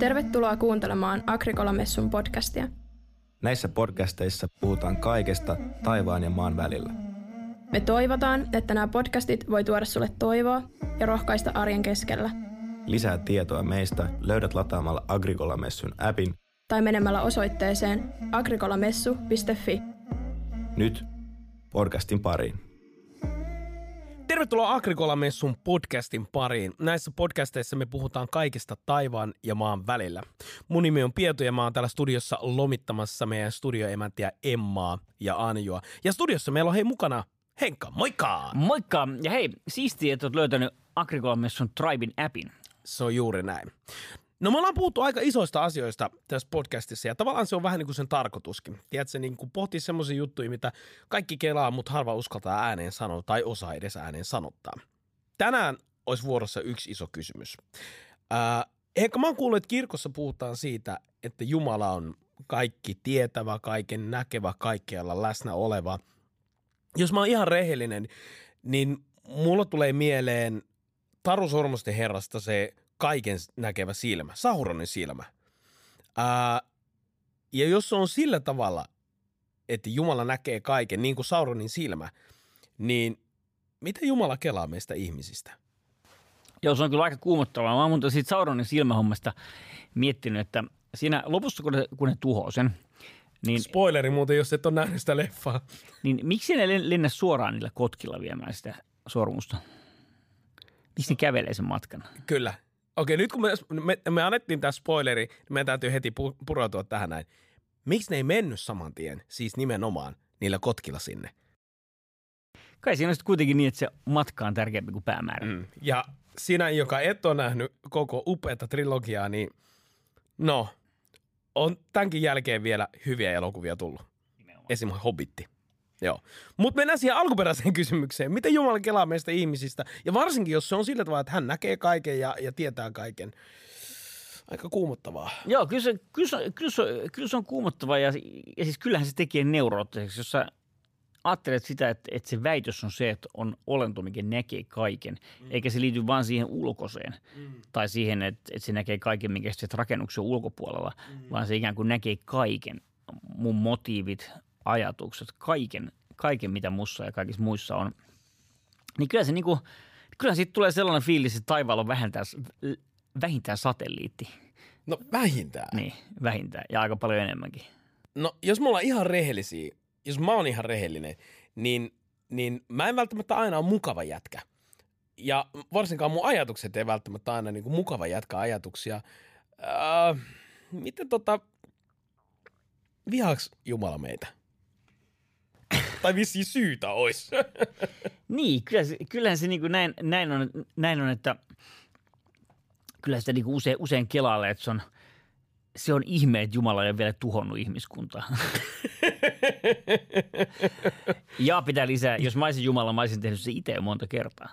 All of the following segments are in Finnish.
Tervetuloa kuuntelemaan Agrikola-messun podcastia. Näissä podcasteissa puhutaan kaikesta taivaan ja maan välillä. Me toivotaan, että nämä podcastit voi tuoda sulle toivoa ja rohkaista arjen keskellä. Lisää tietoa meistä löydät lataamalla Agrikola-messun appin Tai menemällä osoitteeseen agrikolamessu.fi. nyt podcastin pariin. Tervetuloa Agrikola-messun podcastin pariin. Näissä podcasteissa me puhutaan kaikesta taivaan ja maan välillä. Mun nimi on Pietu ja mä oon täällä studiossa lomittamassa meidän studioemäntiä Emmaa ja Anjoa. Ja studiossa meillä on hei mukana Henkka, moikka! Moikka! Ja hei, siistiä, että olet löytänyt Agrikola-messun Triben appin. Se on juuri näin. No me ollaan puhuttu aika isoista asioista tässä podcastissa ja tavallaan se on vähän niin kuin sen tarkoituskin. Tiedätkö, niin kuin pohtii semmoisia juttuja, mitä kaikki kelaa, mutta harva uskaltaa ääneen sanoa tai osaa edes ääneen sanottaa. Tänään olisi vuorossa yksi iso kysymys. Ää, ehkä mä oon kuullut, että kirkossa puhutaan siitä, että Jumala on kaikki tietävä, kaiken näkevä, kaikkialla läsnä oleva. Jos mä oon ihan rehellinen, niin mulla tulee mieleen Taru Sormusten herrasta se kaiken näkevä silmä, Sauronin silmä. Ää, ja jos se on sillä tavalla, että Jumala näkee kaiken, niin kuin Sauronin silmä, niin mitä Jumala kelaa meistä ihmisistä? Joo, se on kyllä aika kuumottavaa. Mä oon muuten siitä Sauronin silmähommasta miettinyt, että siinä lopussa, kun ne, kun ne tuhoaa sen, niin, Spoileri muuten, jos et ole nähnyt sitä leffaa. niin miksi ne len- lennä suoraan niillä kotkilla viemään sitä sormusta? Miksi ne kävelee sen matkan? Kyllä. Okei, nyt kun me, me, me annettiin tämä spoileri, niin meidän täytyy heti pu, pureutua tähän näin. Miksi ne ei mennyt saman tien, siis nimenomaan, niillä kotkilla sinne? Kai siinä on sitten kuitenkin niin, että se matka on tärkeämpi kuin päämäärä. Mm. Ja sinä, joka et ole nähnyt koko upeata trilogiaa, niin no, on tämänkin jälkeen vielä hyviä elokuvia tullut. Esimerkiksi Hobbitti. Joo. Mutta mennään siihen alkuperäiseen kysymykseen. Miten Jumala kelaa meistä ihmisistä? Ja varsinkin, jos se on sillä tavalla, että hän näkee kaiken ja, ja tietää kaiken. Aika kuumottavaa. Joo, kyllä se, kyllä, se, kyllä, se, kyllä se on kuumottava ja, ja siis kyllähän se tekee neuroottiseksi, jos sä ajattelet sitä, että, että se väitös on se, että on olento, mikä näkee kaiken, mm. eikä se liity vain siihen ulkoiseen mm. tai siihen, että, että se näkee kaiken, mikä sitten rakennuksen ulkopuolella, mm. vaan se ikään kuin näkee kaiken, mun motiivit, ajatukset, kaiken, kaiken mitä mussa ja kaikissa muissa on. Niin kyllä se niinku, kyllä siitä tulee sellainen fiilis, että taivaalla on vähintään, vähintään satelliitti. No vähintään. Niin, vähintään ja aika paljon enemmänkin. No jos me ollaan ihan rehellisiä, jos mä oon ihan rehellinen, niin, niin mä en välttämättä aina ole mukava jätkä. Ja varsinkaan mun ajatukset ei välttämättä aina niin kuin mukava jätkä ajatuksia. Äh, miten tota, vihaaks Jumala meitä? Tai vissiin syytä olisi. Niin, kyllä se, kyllähän se niin kuin näin, näin, on, näin on, että kyllä sitä niin kuin usein, usein kelaalle, että se on, se on ihme, että Jumala ei ole vielä tuhonnut ihmiskuntaa. ja pitää lisää, jos mä olisin Jumala, mä olisin tehnyt se itse monta kertaa.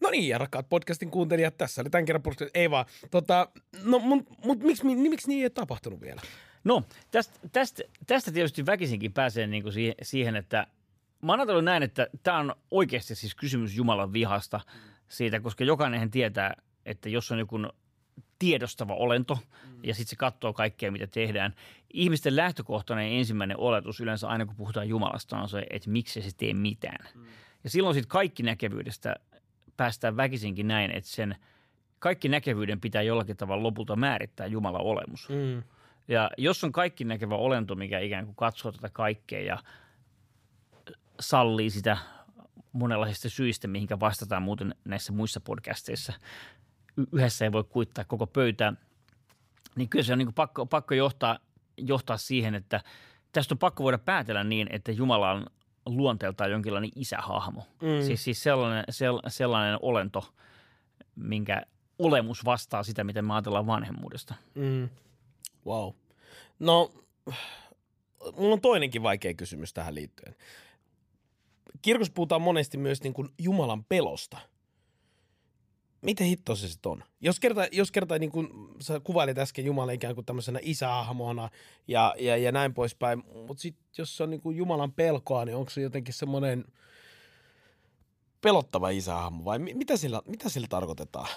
no niin, ja rakkaat podcastin kuuntelijat, tässä oli tämän kerran podcast. Ei vaan, tota, no mutta mut, miksi, miksi niin ei ole tapahtunut vielä? No, tästä, tästä, tästä tietysti väkisinkin pääsee niin kuin siihen, että mä oon ajatellut näin, että tämä on oikeasti siis kysymys Jumalan vihasta siitä, koska jokainen tietää, että jos on joku tiedostava olento mm. ja sitten se katsoo kaikkea, mitä tehdään. Ihmisten lähtökohtainen ensimmäinen oletus yleensä aina, kun puhutaan Jumalasta, on se, että miksi se tee mitään. Mm. Ja silloin sitten kaikki näkevyydestä päästään väkisinkin näin, että sen kaikki näkevyyden pitää jollakin tavalla lopulta määrittää Jumalan olemus. Mm. Ja jos on kaikki näkevä olento, mikä ikään kuin katsoo tätä kaikkea ja sallii sitä monenlaisista syistä, mihinkä vastataan muuten näissä muissa podcasteissa, y- yhdessä ei voi kuittaa koko pöytää, niin kyllä se on niin pakko, pakko johtaa, johtaa siihen, että tästä on pakko voida päätellä niin, että Jumala on luonteeltaan jonkinlainen isähahmo. Mm. Siis, siis sellainen, sell, sellainen olento, minkä olemus vastaa sitä, miten me ajatellaan vanhemmuudesta. Mm. Wow. No, mulla on toinenkin vaikea kysymys tähän liittyen. Kirkossa puhutaan monesti myös niin kuin Jumalan pelosta. Miten hitto se sitten on? Jos kerta, jos kerta niin kuin sä kuvailit äsken Jumala ikään kuin tämmöisenä isähahmona ja, ja, ja näin poispäin, mutta sitten jos se on niin kuin Jumalan pelkoa, niin onko se jotenkin semmoinen pelottava isähahmo vai mi- mitä sillä, mitä sillä tarkoitetaan?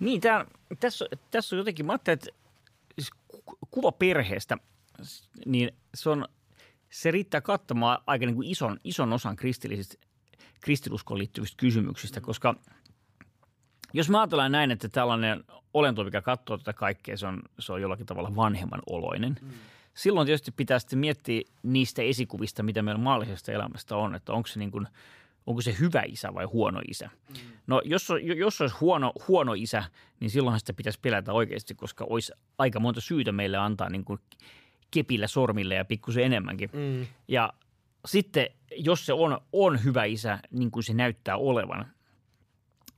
Niin, tää, tässä, tässä on jotenkin, mä että siis ku- kuva perheestä, niin se, on, se riittää kattamaan aika niin kuin ison, ison osan kristillisistä, kristinuskoon liittyvistä kysymyksistä, koska jos mä ajatellaan näin, että tällainen olento, mikä katsoo tätä kaikkea, se on, se on jollakin tavalla vanhemman oloinen. Mm. Silloin tietysti pitää sitten miettiä niistä esikuvista, mitä meillä maallisesta elämästä on, että onko se, niin kuin, onko se hyvä isä vai huono isä. Mm. No jos, jos olisi huono, huono isä, niin silloinhan sitä pitäisi pelätä oikeasti, koska olisi aika monta syytä meille antaa niin kuin kepillä sormille ja pikkusen enemmänkin. Mm. Ja sitten, jos se on, on hyvä isä, niin kuin se näyttää olevan,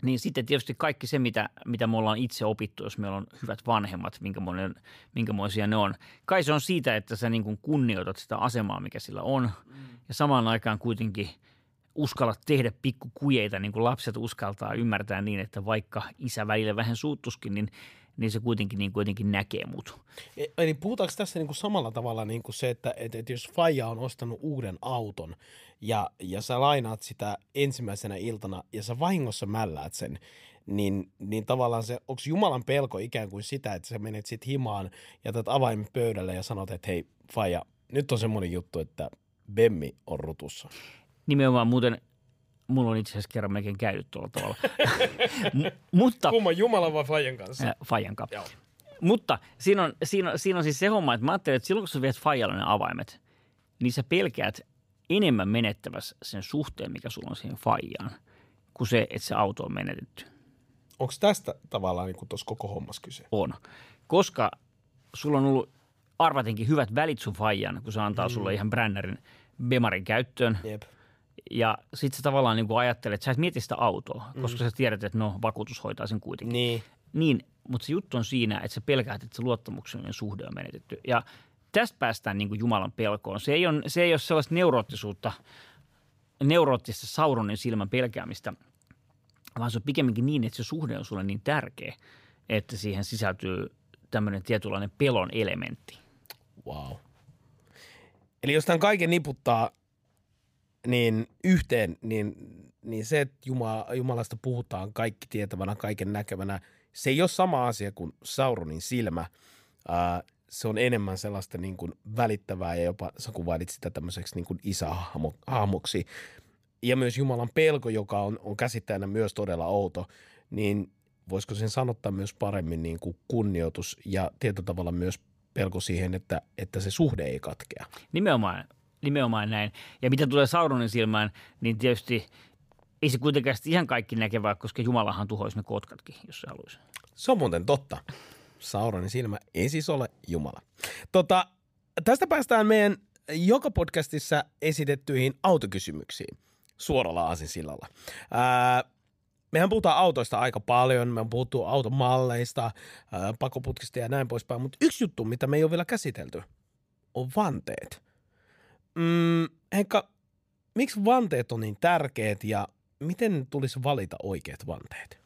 niin sitten tietysti kaikki se, mitä, mitä me ollaan itse opittu, jos meillä on hyvät vanhemmat, minkämoinen, minkämoisia ne on. Kai se on siitä, että sä niin kuin kunnioitat sitä asemaa, mikä sillä on, ja samaan aikaan kuitenkin uskallat tehdä pikkukujeita, niin kuin lapset uskaltaa ymmärtää niin, että vaikka isä välillä vähän suuttuskin, niin, niin se kuitenkin niin kuitenkin näkee mut. E- Eli puhutaanko tässä niinku samalla tavalla niinku se, että et, et jos Faija on ostanut uuden auton ja, ja sä lainaat sitä ensimmäisenä iltana ja sä vahingossa mälläät sen, niin, niin tavallaan se, onko Jumalan pelko ikään kuin sitä, että sä menet sit himaan, jätät avaimen pöydälle ja sanot, että hei Faija, nyt on semmoinen juttu, että Bemmi on rutussa. Nimenomaan muuten, mulla on itse asiassa kerran melkein käynyt tuolla tavalla. Mutta Kumman Jumalan vai Faijan kanssa? äh, Fajan kanssa. Mutta siinä on, siinä, on, siinä on siis se homma, että mä ajattelin, että silloin kun sä viet Fajalle ne avaimet, niin sä pelkäät enemmän menettävässä sen suhteen, mikä sulla on siihen Fajaan, kuin se, että se auto on menetetty. Onko tästä tavallaan niin tuossa koko hommassa kyse? On. Koska sulla on ollut arvatenkin hyvät välit sun Fajan, kun se antaa mm. sulle ihan brännärin Bemarin käyttöön. Jep. Ja sit sä tavallaan niin ajattelet, että sä et mieti sitä autoa, koska sä tiedät, että no vakuutus hoitaa sen kuitenkin. Niin. Niin, mutta se juttu on siinä, että sä pelkäät, että se luottamuksellinen suhde on menetetty. Ja tästä päästään niin kuin Jumalan pelkoon. Se ei, ole, se ei ole sellaista neuroottisuutta, neuroottista Sauronin silmän pelkäämistä, vaan se on pikemminkin niin, että se suhde on sulle niin tärkeä, että siihen sisältyy tämmöinen tietynlainen pelon elementti. Wow. Eli jos tämän kaiken niputtaa niin yhteen, niin, niin se, että Jumala, Jumalasta puhutaan kaikki tietävänä, kaiken näkevänä, se ei ole sama asia kuin Sauronin silmä. Ää, se on enemmän sellaista niin kuin välittävää ja jopa sä kuvailit sitä tämmöiseksi niin kuin isähahmoksi. Ja myös Jumalan pelko, joka on, on käsittäjänä myös todella outo, niin voisiko sen sanottaa myös paremmin niin kuin kunnioitus ja tietyllä tavalla myös pelko siihen, että, että se suhde ei katkea. Nimenomaan, nimenomaan näin. Ja mitä tulee Sauronin silmään, niin tietysti ei se kuitenkaan ihan kaikki näkevää, koska Jumalahan tuhoisi ne kotkatkin, jos se haluaisi. Se on muuten totta. Sauronin silmä ei siis ole Jumala. Tota, tästä päästään meidän joka podcastissa esitettyihin autokysymyksiin suoralla aasinsillalla. Ää, mehän puhutaan autoista aika paljon, me on puhuttu automalleista, ää, pakoputkista ja näin poispäin, mutta yksi juttu, mitä me ei ole vielä käsitelty, on vanteet. Mm, Henkka, miksi vanteet on niin tärkeät ja miten tulisi valita oikeat vanteet?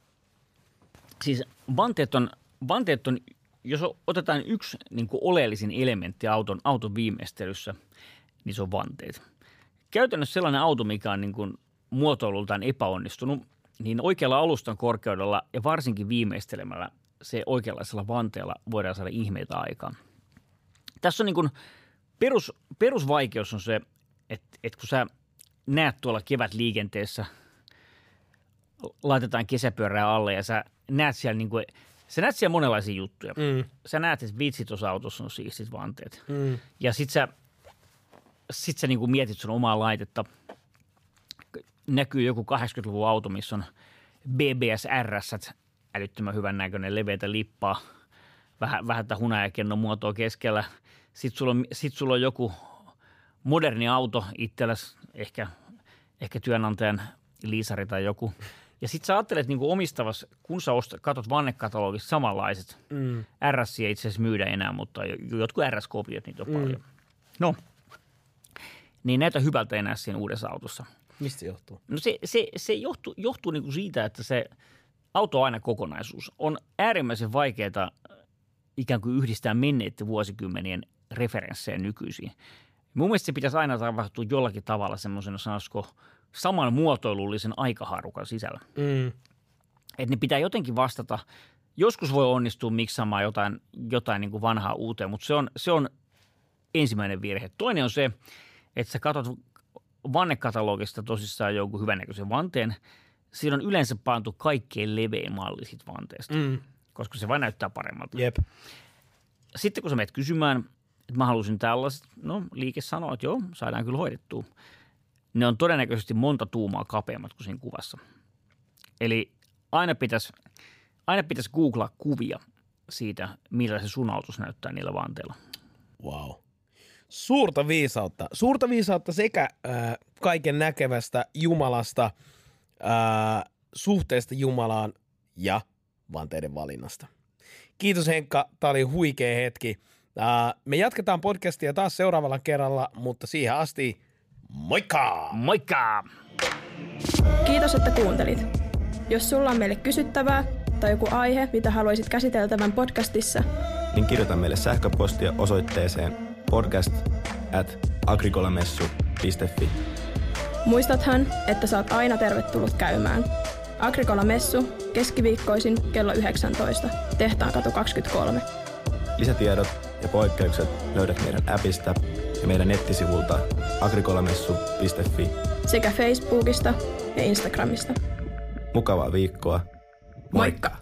Siis vanteet on, vanteet on jos otetaan yksi niin kuin oleellisin elementti auton, auton viimeistelyssä, niin se on vanteet. Käytännössä sellainen auto, mikä on niin kuin muotoilultaan epäonnistunut, niin oikealla alustan korkeudella ja varsinkin viimeistelemällä se oikeanlaisella vanteella voidaan saada ihmeitä aikaan. Tässä on niin kuin perus, perusvaikeus on se, että, että kun sä näet tuolla kevätliikenteessä, laitetaan kesäpyörää alle ja sä näet siellä niin kuin, sä näet siellä monenlaisia juttuja. Mm. Sä näet, että vitsi tuossa autossa on siistit vanteet. Mm. Ja sit sä, sit sä niinku mietit sun omaa laitetta. Näkyy joku 80-luvun auto, missä on BBS RS, älyttömän hyvän näköinen leveitä lippaa, vähän, vähän tätä hunajakennon muotoa keskellä. Sitten sulla, on, sit sulla on joku moderni auto itselläs, ehkä, ehkä työnantajan liisari tai joku. Ja sitten sä ajattelet niinku omistavas, kun sä ostat, katot vannekatalogista samanlaiset. Mm. RS ei itse asiassa myydä enää, mutta jotkut RS-kopiot niitä on mm. paljon. No, niin näitä hyvältä enää siinä uudessa autossa. Mistä se johtuu? No se, se, se johtuu, johtuu niinku siitä, että se auto on aina kokonaisuus. On äärimmäisen vaikeaa ikään kuin yhdistää menneiden vuosikymmenien referenssejä nykyisiin. Mun mielestä se pitäisi aina tapahtua jollakin tavalla semmoisen, sanoisiko, saman muotoilullisen aikahaarukan sisällä. Mm. Että ne pitää jotenkin vastata Joskus voi onnistua miksaamaan jotain, jotain niin kuin vanhaa uuteen, mutta se on, se on ensimmäinen virhe. Toinen on se, että sä katsot vannekatalogista tosissaan jonkun hyvännäköisen vanteen. Siinä on yleensä pantu kaikkein levein malli siitä vanteesta, mm. koska se vain näyttää paremmalta. Jep. Sitten kun sä menet kysymään, että mä halusin tällaiset, no liike sanoo, että joo, saadaan kyllä hoidettua. Ne on todennäköisesti monta tuumaa kapeammat kuin siinä kuvassa. Eli aina pitäisi, aina pitäisi googlaa kuvia siitä, millä se sunautus näyttää niillä vanteilla. Wow. Suurta viisautta. Suurta viisautta sekä äh, kaiken näkevästä Jumalasta, äh, suhteesta Jumalaan ja vanteiden valinnasta. Kiitos Henkka, tämä oli huikea hetki. Äh, me jatketaan podcastia taas seuraavalla kerralla, mutta siihen asti moikka! Moikka! Kiitos, että kuuntelit. Jos sulla on meille kysyttävää tai joku aihe, mitä haluaisit käsiteltävän podcastissa, Niin kirjoita meille sähköpostia osoitteeseen podcast at agrikolamessu.fi. muistathan, että saat aina tervetullut käymään. Agrikola Messu keskiviikkoisin kello 19, tehtaan katu 23. Lisätiedot ja poikkeukset löydät meidän appista ja meidän nettisivulta agrikolamessu.fi. sekä Facebookista ja Instagramista. Mukavaa viikkoa. Moikka!